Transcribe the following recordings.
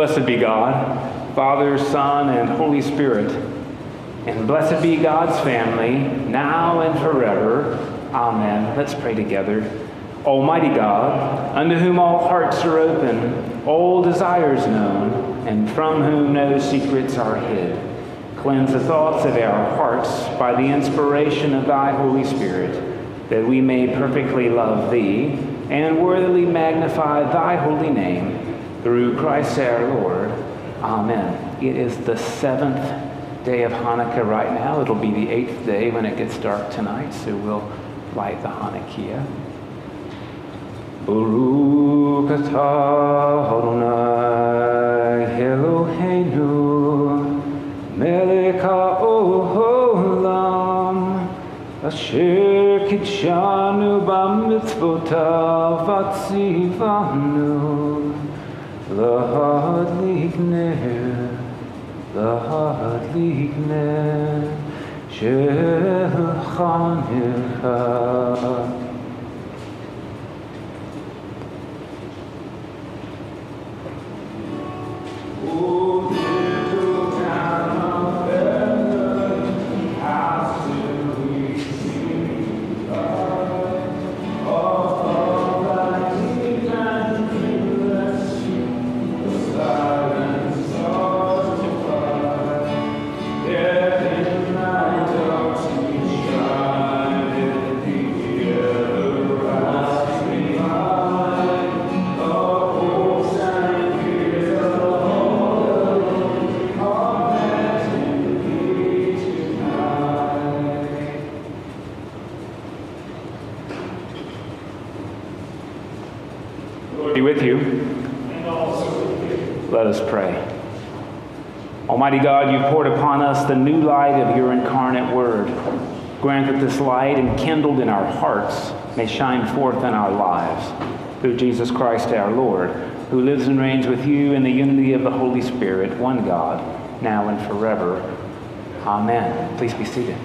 Blessed be God, Father, Son, and Holy Spirit. And blessed be God's family, now and forever. Amen. Let's pray together. Almighty God, unto whom all hearts are open, all desires known, and from whom no secrets are hid, cleanse the thoughts of our hearts by the inspiration of thy Holy Spirit, that we may perfectly love thee and worthily magnify thy holy name through Christ our Lord. Amen. It is the seventh day of Hanukkiah right now. It'll be the eighth day when it gets dark tonight, so we'll light the Hanukkah. Baruch atah Adonai Eloheinu melech haolam asher kitshanu b'mitzvotav atzivanu The heart ligner, the heart ligner, Shechanilcha. Oh, Almighty God, you poured upon us the new light of your incarnate word. Grant that this light, enkindled in our hearts, may shine forth in our lives. Through Jesus Christ our Lord, who lives and reigns with you in the unity of the Holy Spirit, one God, now and forever. Amen. Please be seated.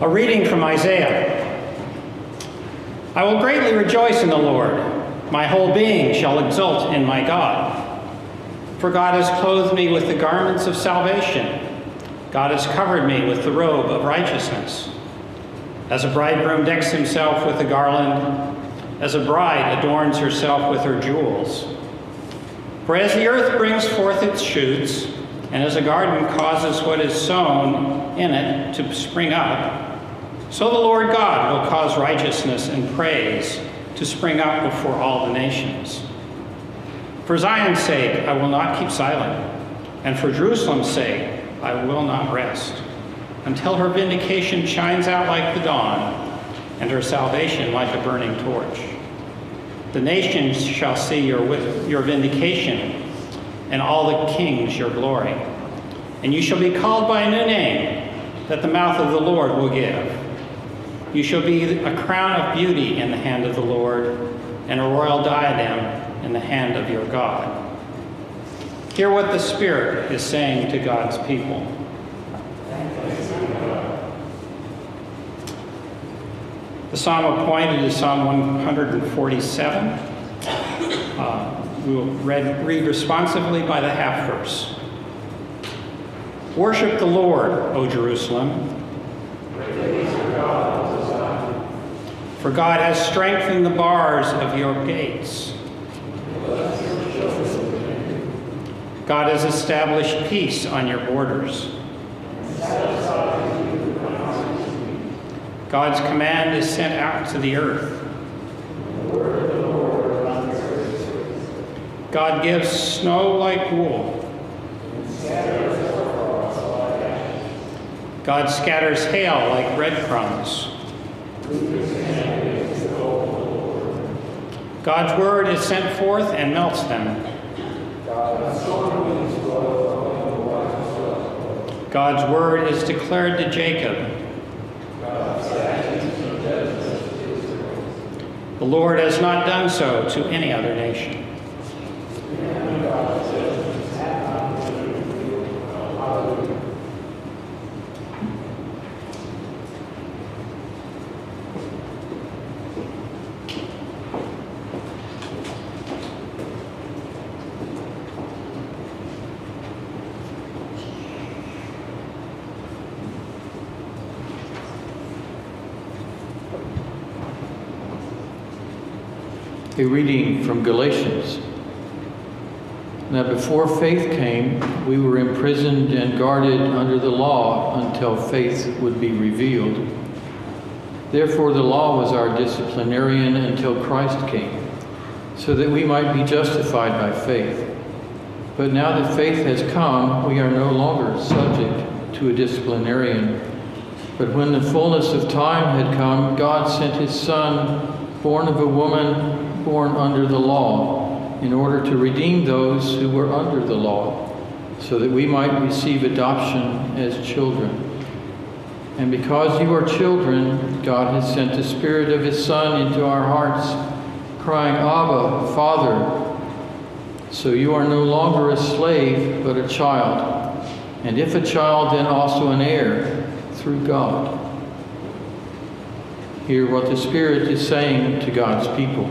A reading from Isaiah. I will greatly rejoice in the Lord. My whole being shall exult in my God. For God has clothed me with the garments of salvation. God has covered me with the robe of righteousness. As a bridegroom decks himself with a garland, as a bride adorns herself with her jewels. For as the earth brings forth its shoots, and as a garden causes what is sown in it to spring up, so the Lord God will cause righteousness and praise to spring up before all the nations. For Zion's sake, I will not keep silent, and for Jerusalem's sake, I will not rest, until her vindication shines out like the dawn, and her salvation like a burning torch. The nations shall see your, your vindication, and all the kings your glory. And you shall be called by a new name that the mouth of the Lord will give. You shall be a crown of beauty in the hand of the Lord, and a royal diadem in the hand of your God. Hear what the Spirit is saying to God's people. The psalm appointed is Psalm 147. Uh, we will read, read responsively by the half verse. Worship the Lord, O Jerusalem. For God has strengthened the bars of your gates. God has established peace on your borders. God's command is sent out to the earth. God gives snow like wool. God scatters hail like breadcrumbs. God's word is sent forth and melts them. God's word is declared to Jacob. The Lord has not done so to any other nation. Reading from Galatians. Now, before faith came, we were imprisoned and guarded under the law until faith would be revealed. Therefore, the law was our disciplinarian until Christ came, so that we might be justified by faith. But now that faith has come, we are no longer subject to a disciplinarian. But when the fullness of time had come, God sent his Son, born of a woman born under the law in order to redeem those who were under the law, so that we might receive adoption as children. And because you are children, God has sent the Spirit of His Son into our hearts, crying, Abba, Father. So you are no longer a slave, but a child. And if a child, then also an heir through God. Hear what the Spirit is saying to God's people.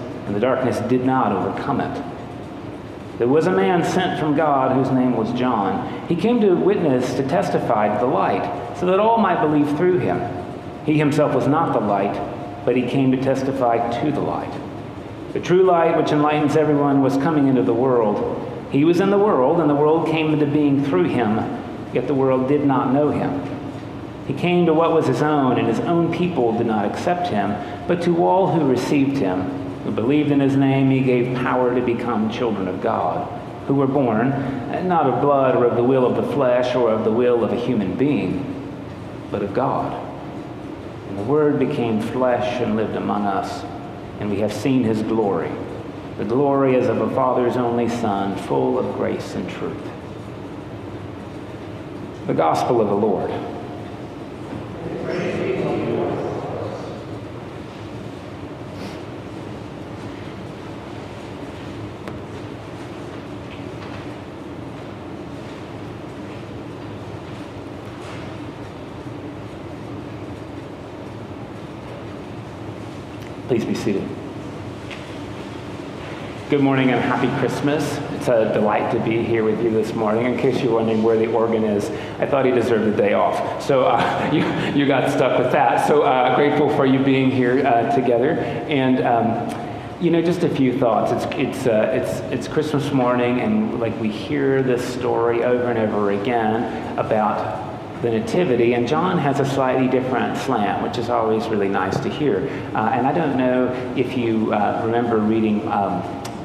and the darkness did not overcome it. There was a man sent from God whose name was John. He came to witness, to testify to the light, so that all might believe through him. He himself was not the light, but he came to testify to the light. The true light, which enlightens everyone, was coming into the world. He was in the world, and the world came into being through him, yet the world did not know him. He came to what was his own, and his own people did not accept him, but to all who received him, who believed in his name, he gave power to become children of God, who were born eh, not of blood or of the will of the flesh or of the will of a human being, but of God. And the Word became flesh and lived among us, and we have seen his glory. The glory as of a Father's only Son, full of grace and truth. The Gospel of the Lord. Please be seated. Good morning and happy Christmas. It's a delight to be here with you this morning. In case you're wondering where the organ is, I thought he deserved a day off. So uh, you, you got stuck with that. So uh, grateful for you being here uh, together. And um, you know, just a few thoughts. It's, it's, uh, it's, it's Christmas morning, and like we hear this story over and over again about the Nativity, and John has a slightly different slant, which is always really nice to hear. Uh, and I don't know if you uh, remember reading um,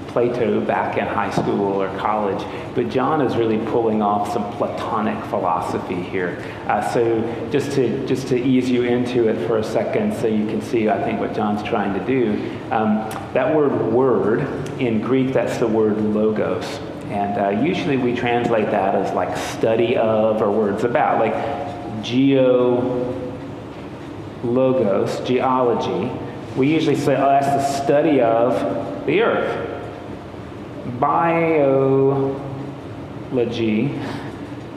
Plato back in high school or college, but John is really pulling off some Platonic philosophy here. Uh, so just to just to ease you into it for a second, so you can see, I think, what John's trying to do. Um, that word "word" in Greek, that's the word logos. And uh, usually we translate that as like study of or words about, like geo logos, geology. We usually say, oh, that's the study of the earth biology,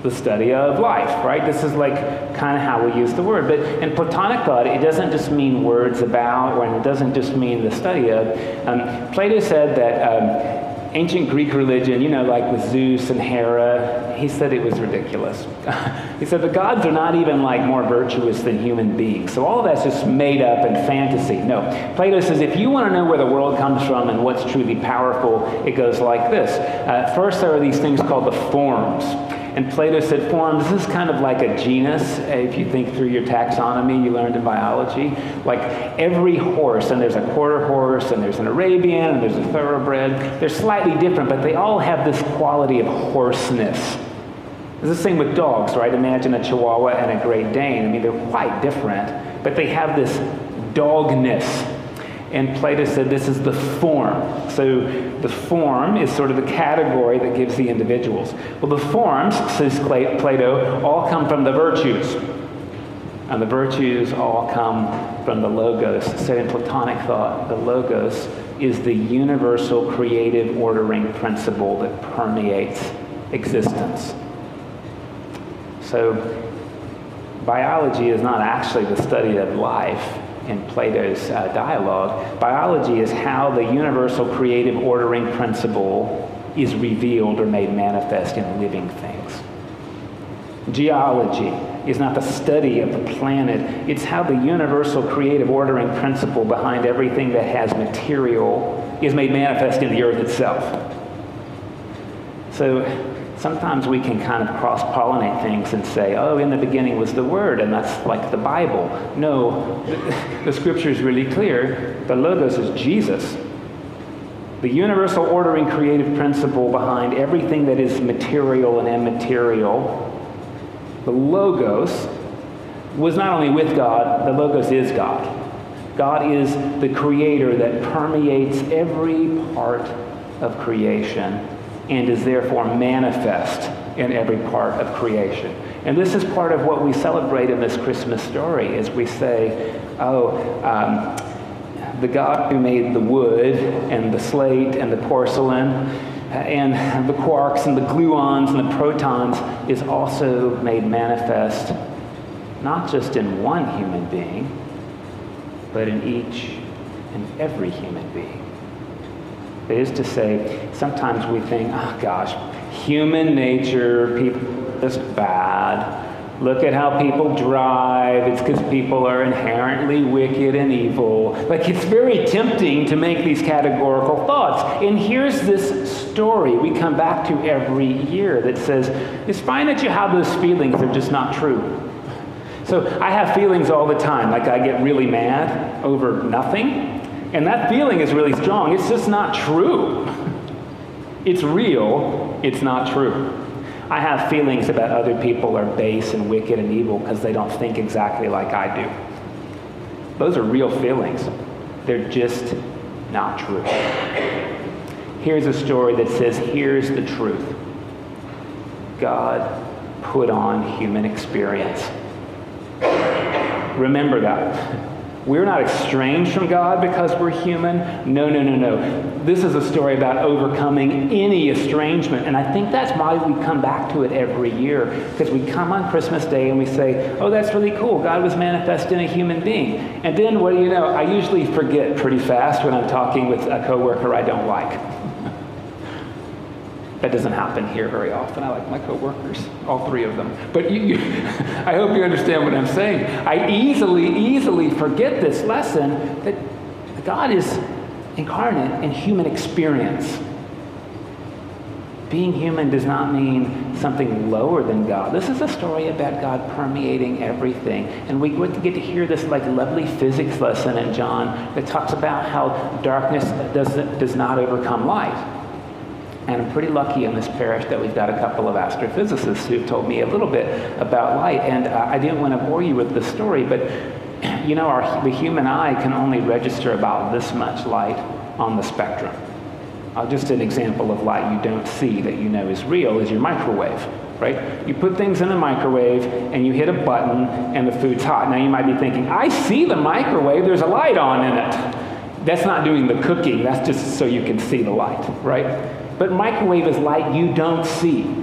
the study of life, right? This is like kind of how we use the word. But in Platonic thought, it doesn't just mean words about, or it doesn't just mean the study of. Um, Plato said that um, ancient Greek religion, you know, like with Zeus and Hera, he said it was ridiculous. he said the gods are not even like more virtuous than human beings. So all of that's just made up and fantasy. No. Plato says if you want to know where the world comes from and what's truly powerful, it goes like this. Uh, first, there are these things called the forms. And Plato said forms, this is kind of like a genus, eh, if you think through your taxonomy you learned in biology. Like every horse, and there's a quarter horse, and there's an Arabian, and there's a thoroughbred, they're slightly different, but they all have this quality of horseness. It's the same with dogs, right? Imagine a Chihuahua and a Great Dane. I mean, they're quite different, but they have this dogness and Plato said this is the form. So the form is sort of the category that gives the individuals. Well, the forms, says Plato, all come from the virtues. And the virtues all come from the logos. So in Platonic thought, the logos is the universal creative ordering principle that permeates existence. So biology is not actually the study of life in Plato's uh, dialogue, biology is how the universal creative ordering principle is revealed or made manifest in living things. Geology is not the study of the planet, it's how the universal creative ordering principle behind everything that has material is made manifest in the earth itself. So, sometimes we can kind of cross pollinate things and say, oh, in the beginning was the Word, and that's like the Bible. No, the scripture is really clear. The Logos is Jesus. The universal ordering creative principle behind everything that is material and immaterial, the Logos, was not only with God, the Logos is God. God is the creator that permeates every part of creation and is therefore manifest in every part of creation. And this is part of what we celebrate in this Christmas story as we say, oh, um, the God who made the wood and the slate and the porcelain and the quarks and the gluons and the protons is also made manifest not just in one human being, but in each and every human being. Is to say, sometimes we think, oh gosh, human nature, people just bad. Look at how people drive. It's because people are inherently wicked and evil. Like, it's very tempting to make these categorical thoughts. And here's this story we come back to every year that says, it's fine that you have those feelings, they're just not true. So, I have feelings all the time. Like, I get really mad over nothing. And that feeling is really strong. It's just not true. It's real, it's not true. I have feelings about other people are base and wicked and evil because they don't think exactly like I do. Those are real feelings. They're just not true. Here's a story that says, here's the truth God put on human experience. Remember that. We're not estranged from God because we're human. No, no, no, no. This is a story about overcoming any estrangement. And I think that's why we come back to it every year. Because we come on Christmas Day and we say, oh, that's really cool. God was manifest in a human being. And then, what do you know? I usually forget pretty fast when I'm talking with a coworker I don't like. That doesn't happen here very often. I like my coworkers, all three of them. But you, you, I hope you understand what I'm saying. I easily, easily forget this lesson that God is, incarnate in human experience. Being human does not mean something lower than God. This is a story about God permeating everything. And we get to hear this like lovely physics lesson in John that talks about how darkness does, does not overcome light. And I'm pretty lucky in this parish that we've got a couple of astrophysicists who've told me a little bit about light. And uh, I didn't want to bore you with the story, but you know, our, the human eye can only register about this much light on the spectrum. Uh, just an example of light you don't see that you know is real is your microwave, right? You put things in the microwave and you hit a button and the food's hot. Now you might be thinking, I see the microwave, there's a light on in it. That's not doing the cooking, that's just so you can see the light, right? But microwave is light you don't see.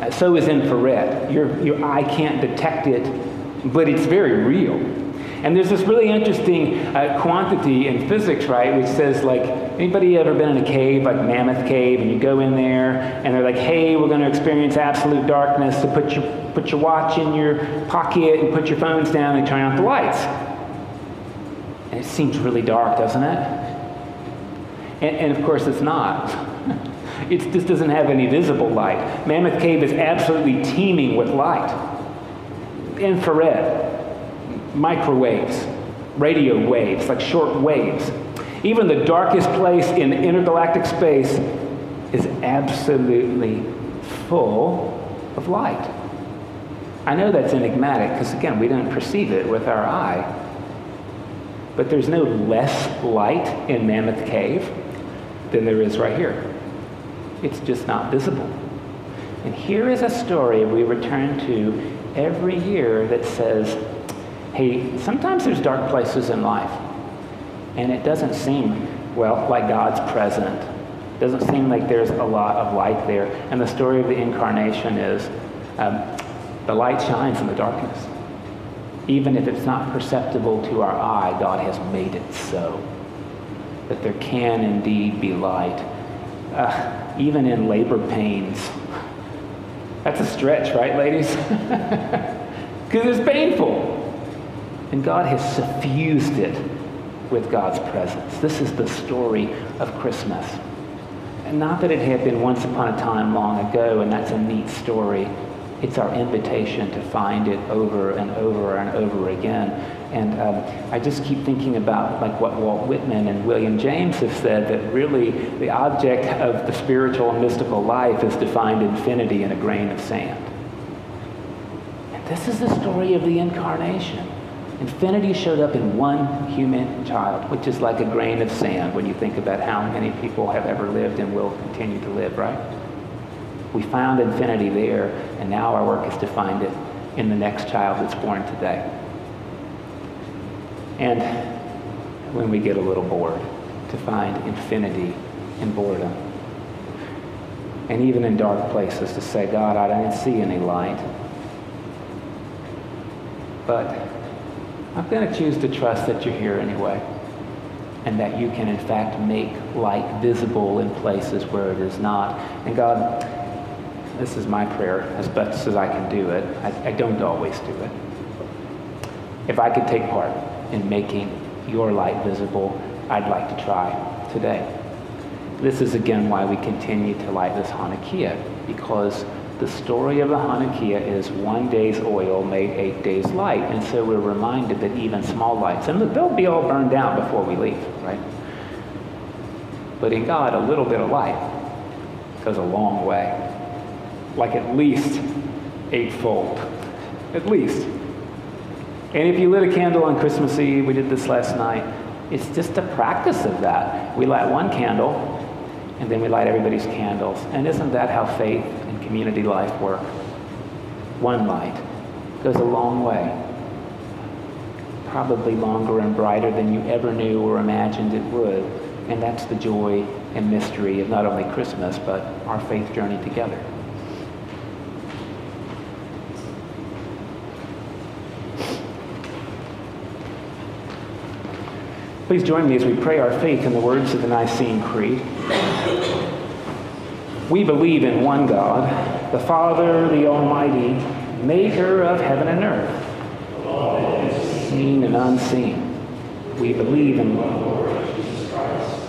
Uh, so is infrared. Your, your eye can't detect it, but it's very real. And there's this really interesting uh, quantity in physics, right, which says, like, anybody ever been in a cave, like Mammoth Cave, and you go in there, and they're like, hey, we're going to experience absolute darkness, so put your, put your watch in your pocket and put your phones down and turn out the lights. And it seems really dark, doesn't it? And, and of course, it's not. It just doesn't have any visible light. Mammoth Cave is absolutely teeming with light. Infrared, microwaves, radio waves, like short waves. Even the darkest place in intergalactic space is absolutely full of light. I know that's enigmatic because, again, we don't perceive it with our eye. But there's no less light in Mammoth Cave than there is right here. It's just not visible. And here is a story we return to every year that says hey, sometimes there's dark places in life, and it doesn't seem, well, like God's present. It doesn't seem like there's a lot of light there. And the story of the incarnation is um, the light shines in the darkness. Even if it's not perceptible to our eye, God has made it so. That there can indeed be light. Uh, even in labor pains. That's a stretch, right, ladies? Because it's painful. And God has suffused it with God's presence. This is the story of Christmas. And not that it had been once upon a time long ago, and that's a neat story. It's our invitation to find it over and over and over again. And um, I just keep thinking about like what Walt Whitman and William James have said that really the object of the spiritual and mystical life is to find infinity in a grain of sand. And this is the story of the incarnation. Infinity showed up in one human child, which is like a grain of sand when you think about how many people have ever lived and will continue to live, right? We found infinity there, and now our work is to find it in the next child that's born today. And when we get a little bored, to find infinity in boredom. And even in dark places, to say, God, I didn't see any light. But I'm going to choose to trust that you're here anyway and that you can, in fact, make light visible in places where it is not. And God, this is my prayer as best as I can do it. I, I don't always do it. If I could take part in making your light visible, I'd like to try today. This is again why we continue to light this Hanukkah, because the story of the Hanukkah is one day's oil made eight days light. And so we're reminded that even small lights, and they'll be all burned out before we leave, right? But in God, a little bit of light goes a long way. Like at least eightfold. At least. And if you lit a candle on Christmas Eve, we did this last night, it's just a practice of that. We light one candle, and then we light everybody's candles. And isn't that how faith and community life work. One light goes a long way. Probably longer and brighter than you ever knew or imagined it would. And that's the joy and mystery of not only Christmas, but our faith journey together. Please join me as we pray our faith in the words of the Nicene Creed. We believe in one God, the Father, the Almighty, maker of heaven and earth, seen and unseen. We believe in the Lord Jesus Christ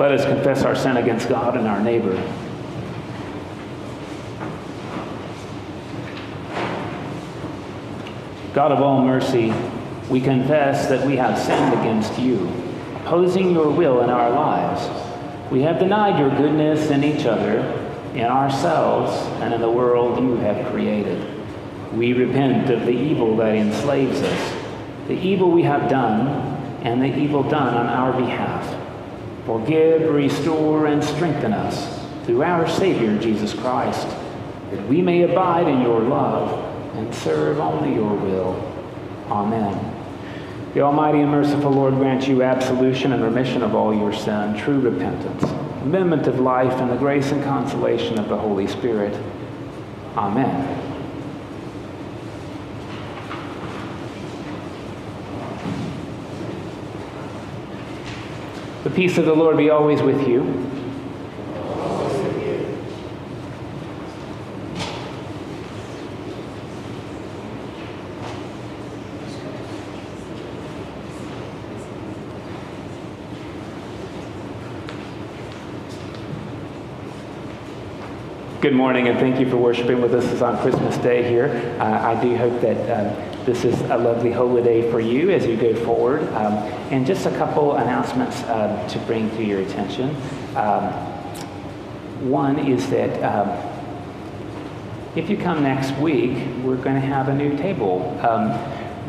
Let us confess our sin against God and our neighbor. God of all mercy, we confess that we have sinned against you, opposing your will in our lives. We have denied your goodness in each other, in ourselves, and in the world you have created. We repent of the evil that enslaves us, the evil we have done, and the evil done on our behalf. Forgive, restore, and strengthen us through our Savior, Jesus Christ, that we may abide in your love and serve only your will. Amen. The Almighty and merciful Lord grant you absolution and remission of all your sin, true repentance, amendment of life, and the grace and consolation of the Holy Spirit. Amen. The peace of the Lord be always with you. Good morning, and thank you for worshiping with us on Christmas Day here. Uh, I do hope that um, this is a lovely holiday for you as you go forward. Um, and just a couple announcements um, to bring to your attention. Um, one is that um, if you come next week, we're going to have a new table. Um,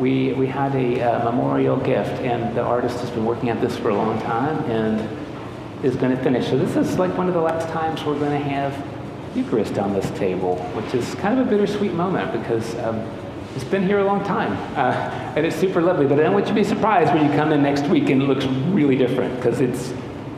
we, we had a, a memorial gift, and the artist has been working at this for a long time and is going to finish. So this is like one of the last times we're going to have Eucharist on this table, which is kind of a bittersweet moment because um, it's been here a long time uh, and it's super lovely. But I don't want you to be surprised when you come in next week and it looks really different because it's,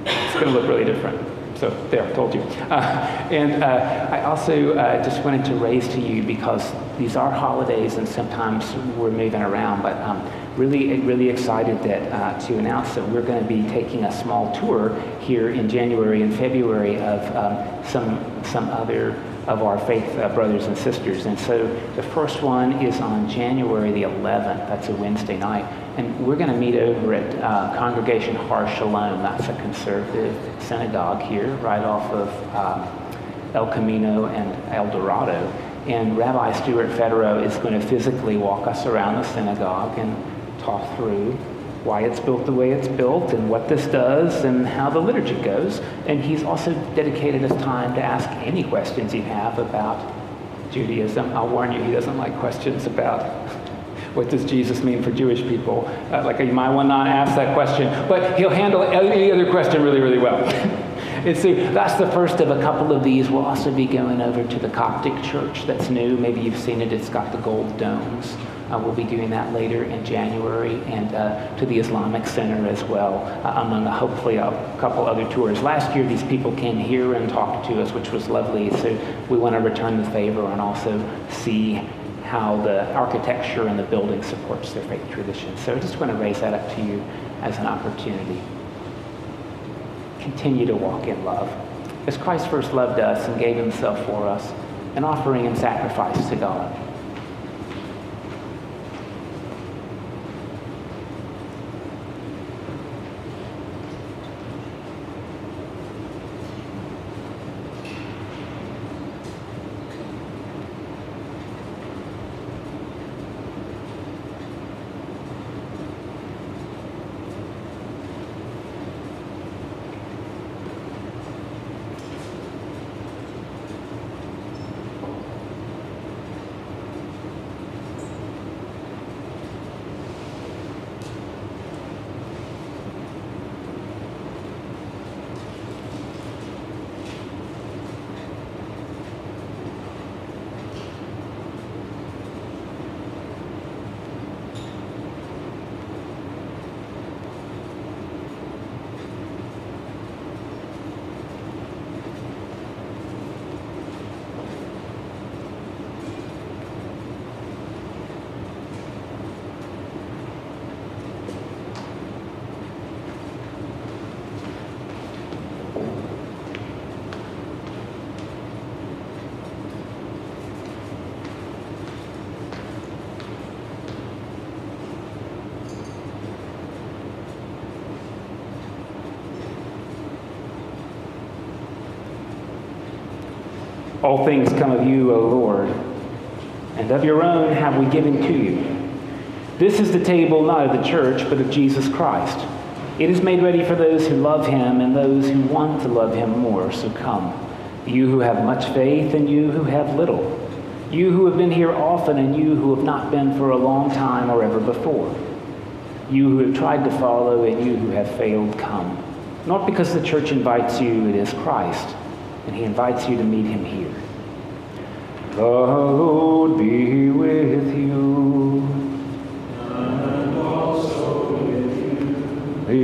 it's going to look really different. So there, I told you. Uh, and uh, I also uh, just wanted to raise to you because these are holidays and sometimes we're moving around, but um, really, really excited that uh, to announce that we're going to be taking a small tour here in January and February of um, some some other of our faith uh, brothers and sisters. And so the first one is on January the 11th. That's a Wednesday night. And we're going to meet over at uh, Congregation Shaar Hashalom. That's a conservative synagogue here, right off of um, El Camino and El Dorado. And Rabbi Stuart Federow is going to physically walk us around the synagogue and talk through why it's built the way it's built and what this does and how the liturgy goes. And he's also dedicated his time to ask any questions you have about Judaism. I'll warn you, he doesn't like questions about what does Jesus mean for Jewish people. Uh, like you might want not ask that question, but he'll handle any other question really, really well. and so that's the first of a couple of these. We'll also be going over to the Coptic church that's new. Maybe you've seen it. It's got the gold domes. Uh, we'll be doing that later in January and uh, to the Islamic Center as well, uh, among hopefully a couple other tours. Last year, these people came here and talked to us, which was lovely. So we want to return the favor and also see how the architecture and the building supports their faith tradition. So I just want to raise that up to you as an opportunity. Continue to walk in love. As Christ first loved us and gave himself for us, an offering and sacrifice to God. All things come of you, O Lord, and of your own have we given to you. This is the table not of the church, but of Jesus Christ. It is made ready for those who love him and those who want to love him more. So come, you who have much faith and you who have little, you who have been here often and you who have not been for a long time or ever before, you who have tried to follow and you who have failed, come. Not because the church invites you, it is Christ, and he invites you to meet him here. The Lord be with you. And also with you.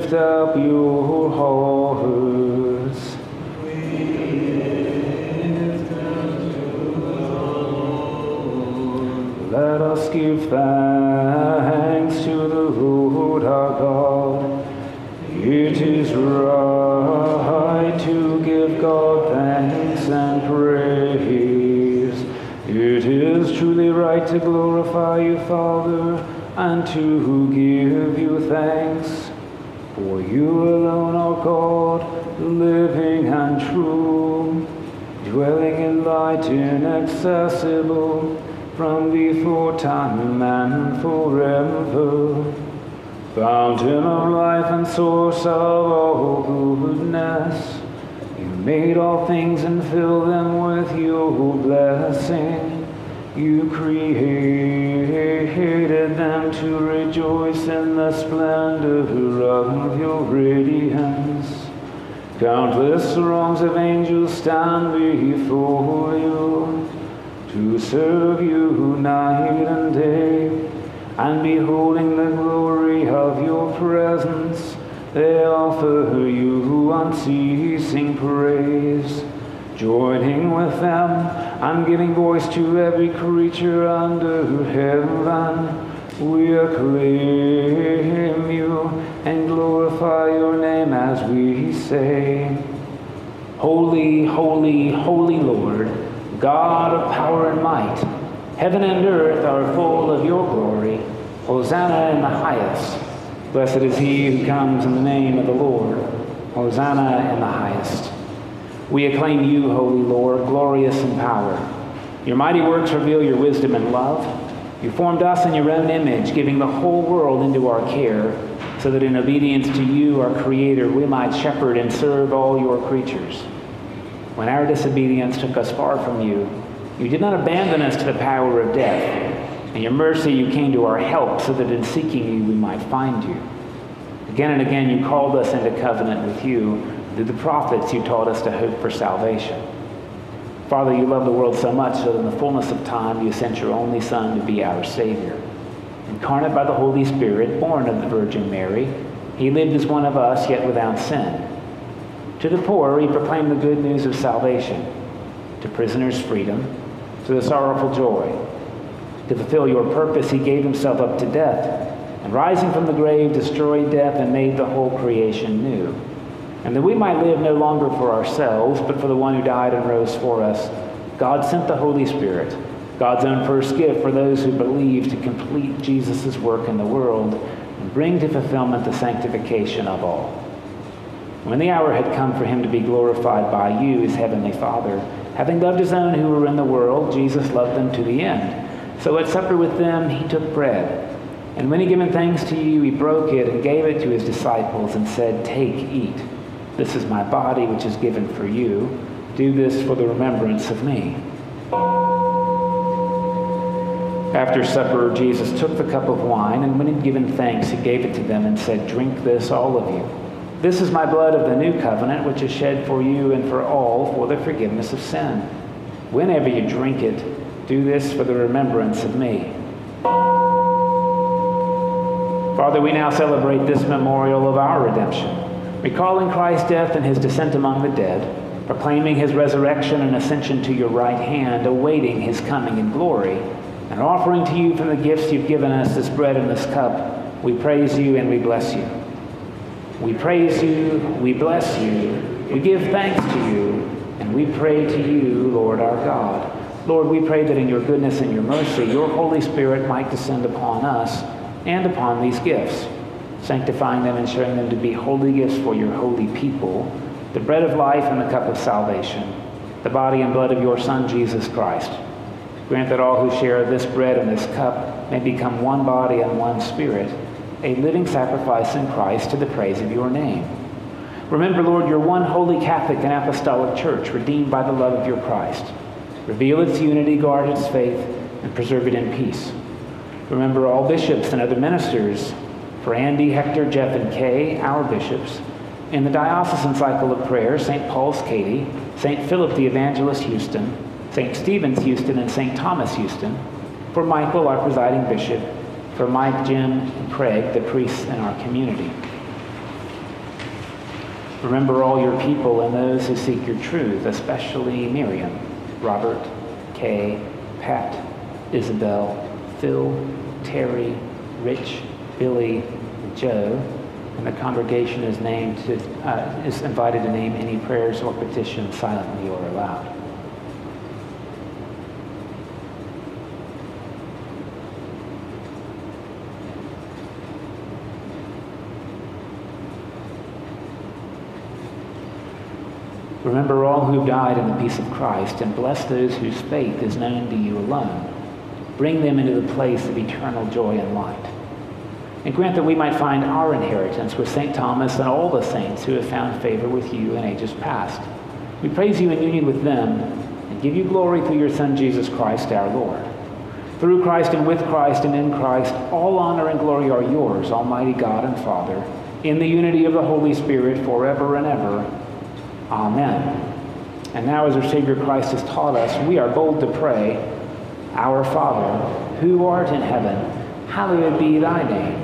Lift up your hearts. We lift them to the Lord. Let us give thanks to the Lord our God. It is right truly right to glorify you, Father, and to give you thanks. For you alone are God, living and true, dwelling in light inaccessible from before time and forever. Fountain of life and source of all goodness, you made all things and filled them with your blessing. You created them to rejoice in the splendor of your radiance. Countless throngs of angels stand before you to serve you night and day, and beholding the glory of your presence, they offer you unceasing praise. Joining with them and giving voice to every creature under heaven, we acclaim you and glorify your name as we say, Holy, holy, holy Lord, God of power and might, heaven and earth are full of your glory. Hosanna in the highest. Blessed is he who comes in the name of the Lord. Hosanna in the highest. We acclaim you, Holy Lord, glorious in power. Your mighty works reveal your wisdom and love. You formed us in your own image, giving the whole world into our care, so that in obedience to you, our Creator, we might shepherd and serve all your creatures. When our disobedience took us far from you, you did not abandon us to the power of death. In your mercy, you came to our help, so that in seeking you, we might find you. Again and again, you called us into covenant with you. Through the prophets, you taught us to hope for salvation. Father, you love the world so much that in the fullness of time, you sent your only Son to be our Savior. Incarnate by the Holy Spirit, born of the Virgin Mary, he lived as one of us, yet without sin. To the poor, he proclaimed the good news of salvation. To prisoners, freedom. To the sorrowful, joy. To fulfill your purpose, he gave himself up to death, and rising from the grave, destroyed death and made the whole creation new. And that we might live no longer for ourselves, but for the one who died and rose for us, God sent the Holy Spirit, God's own first gift for those who believe to complete Jesus' work in the world and bring to fulfillment the sanctification of all. When the hour had come for him to be glorified by you, his heavenly Father, having loved his own who were in the world, Jesus loved them to the end. So at supper with them, he took bread. And when he given thanks to you, he broke it and gave it to his disciples and said, Take, eat. This is my body, which is given for you. Do this for the remembrance of me. After supper, Jesus took the cup of wine, and when he'd given thanks, he gave it to them and said, Drink this, all of you. This is my blood of the new covenant, which is shed for you and for all for the forgiveness of sin. Whenever you drink it, do this for the remembrance of me. Father, we now celebrate this memorial of our redemption, recalling Christ's death and his descent among the dead, proclaiming his resurrection and ascension to your right hand, awaiting his coming in glory, and offering to you from the gifts you've given us this bread and this cup. We praise you and we bless you. We praise you, we bless you, we give thanks to you, and we pray to you, Lord our God. Lord, we pray that in your goodness and your mercy, your Holy Spirit might descend upon us and upon these gifts, sanctifying them and showing them to be holy gifts for your holy people, the bread of life and the cup of salvation, the body and blood of your Son, Jesus Christ. Grant that all who share this bread and this cup may become one body and one spirit, a living sacrifice in Christ to the praise of your name. Remember, Lord, your one holy Catholic and Apostolic Church, redeemed by the love of your Christ. Reveal its unity, guard its faith, and preserve it in peace. Remember all bishops and other ministers, for Andy, Hector, Jeff, and Kay, our bishops, in the diocesan cycle of prayer, St. Paul's Katy, St. Philip the Evangelist Houston, St. Stephen's Houston, and St. Thomas Houston, for Michael, our presiding bishop, for Mike, Jim, and Craig, the priests in our community. Remember all your people and those who seek your truth, especially Miriam, Robert, Kay, Pat, Isabel, Phil, Terry, Rich, Billy, Joe, and the congregation is named to, uh, is invited to name any prayers or petitions silently or aloud. Remember all who died in the peace of Christ, and bless those whose faith is known to you alone. Bring them into the place of eternal joy and light. And grant that we might find our inheritance with St. Thomas and all the saints who have found favor with you in ages past. We praise you in union with them and give you glory through your Son, Jesus Christ, our Lord. Through Christ and with Christ and in Christ, all honor and glory are yours, Almighty God and Father, in the unity of the Holy Spirit, forever and ever. Amen. And now, as our Savior Christ has taught us, we are bold to pray, Our Father, who art in heaven, hallowed be thy name.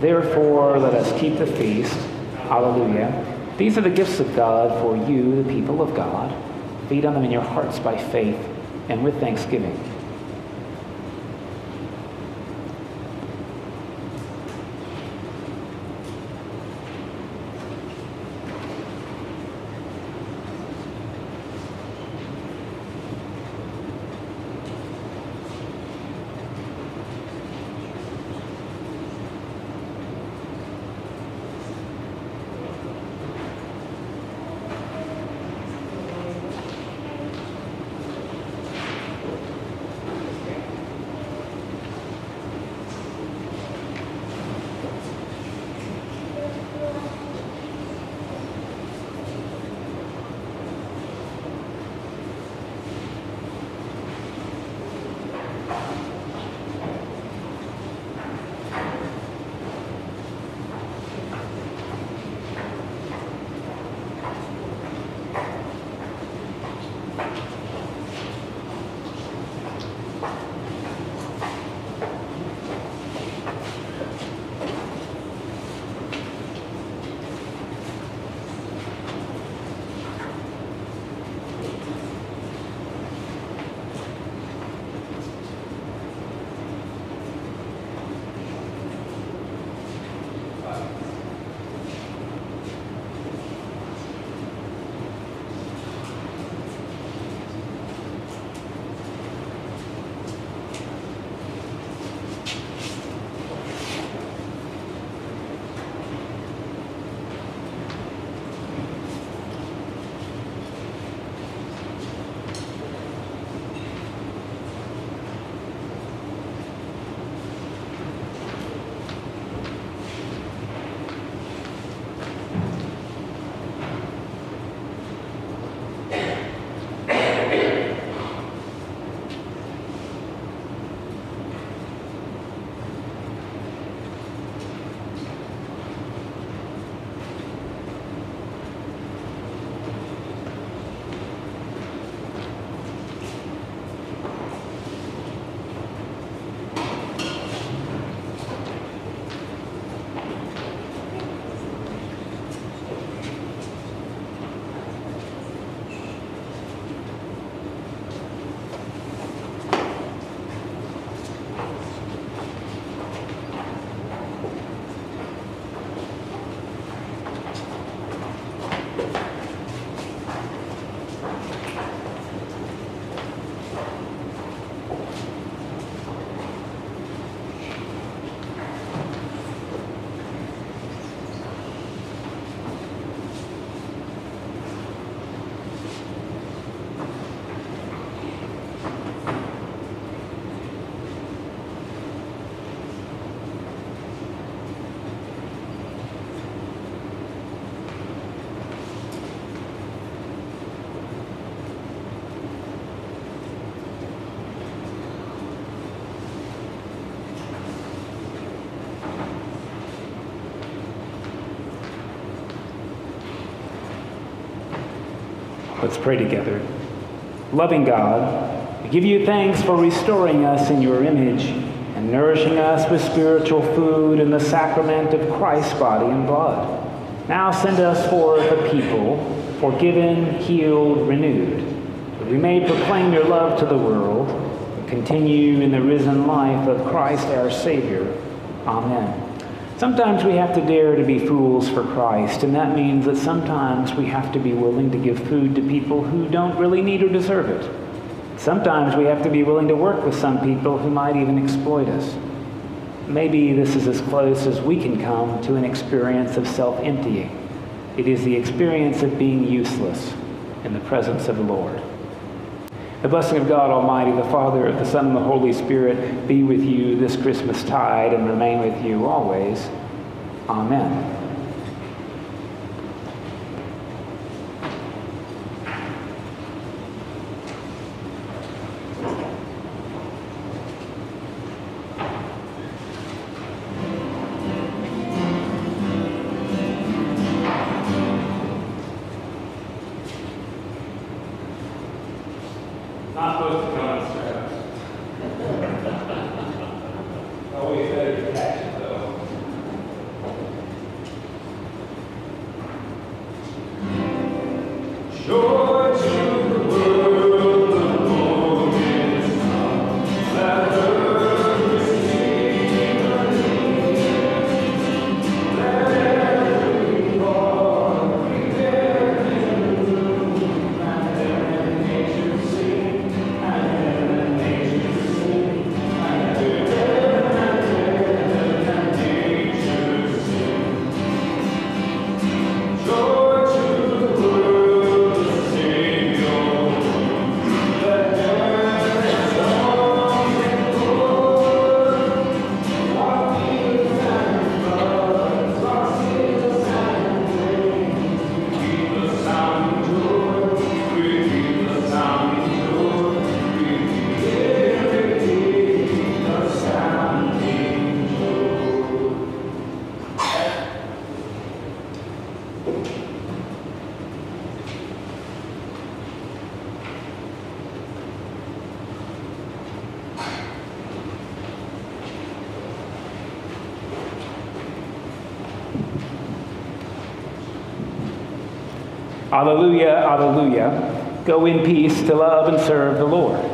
Therefore, let us keep the feast. Hallelujah. These are the gifts of God for you, the people of God. Feed on them in your hearts by faith and with thanksgiving. Let's pray together. Loving God, we give you thanks for restoring us in your image and nourishing us with spiritual food in the sacrament of Christ's body and blood. Now send us forth a people, forgiven, healed, renewed, that we may proclaim your love to the world and continue in the risen life of Christ our Savior. Amen. Sometimes we have to dare to be fools for Christ, and that means that sometimes we have to be willing to give food to people who don't really need or deserve it. Sometimes we have to be willing to work with some people who might even exploit us. Maybe this is as close as we can come to an experience of self emptying. It is the experience of being useless in the presence of the Lord. The blessing of God Almighty, the Father, the Son, and the Holy Spirit be with you this Christmas tide and remain with you always. Amen. Alleluia, alleluia. Go in peace to love and serve the Lord.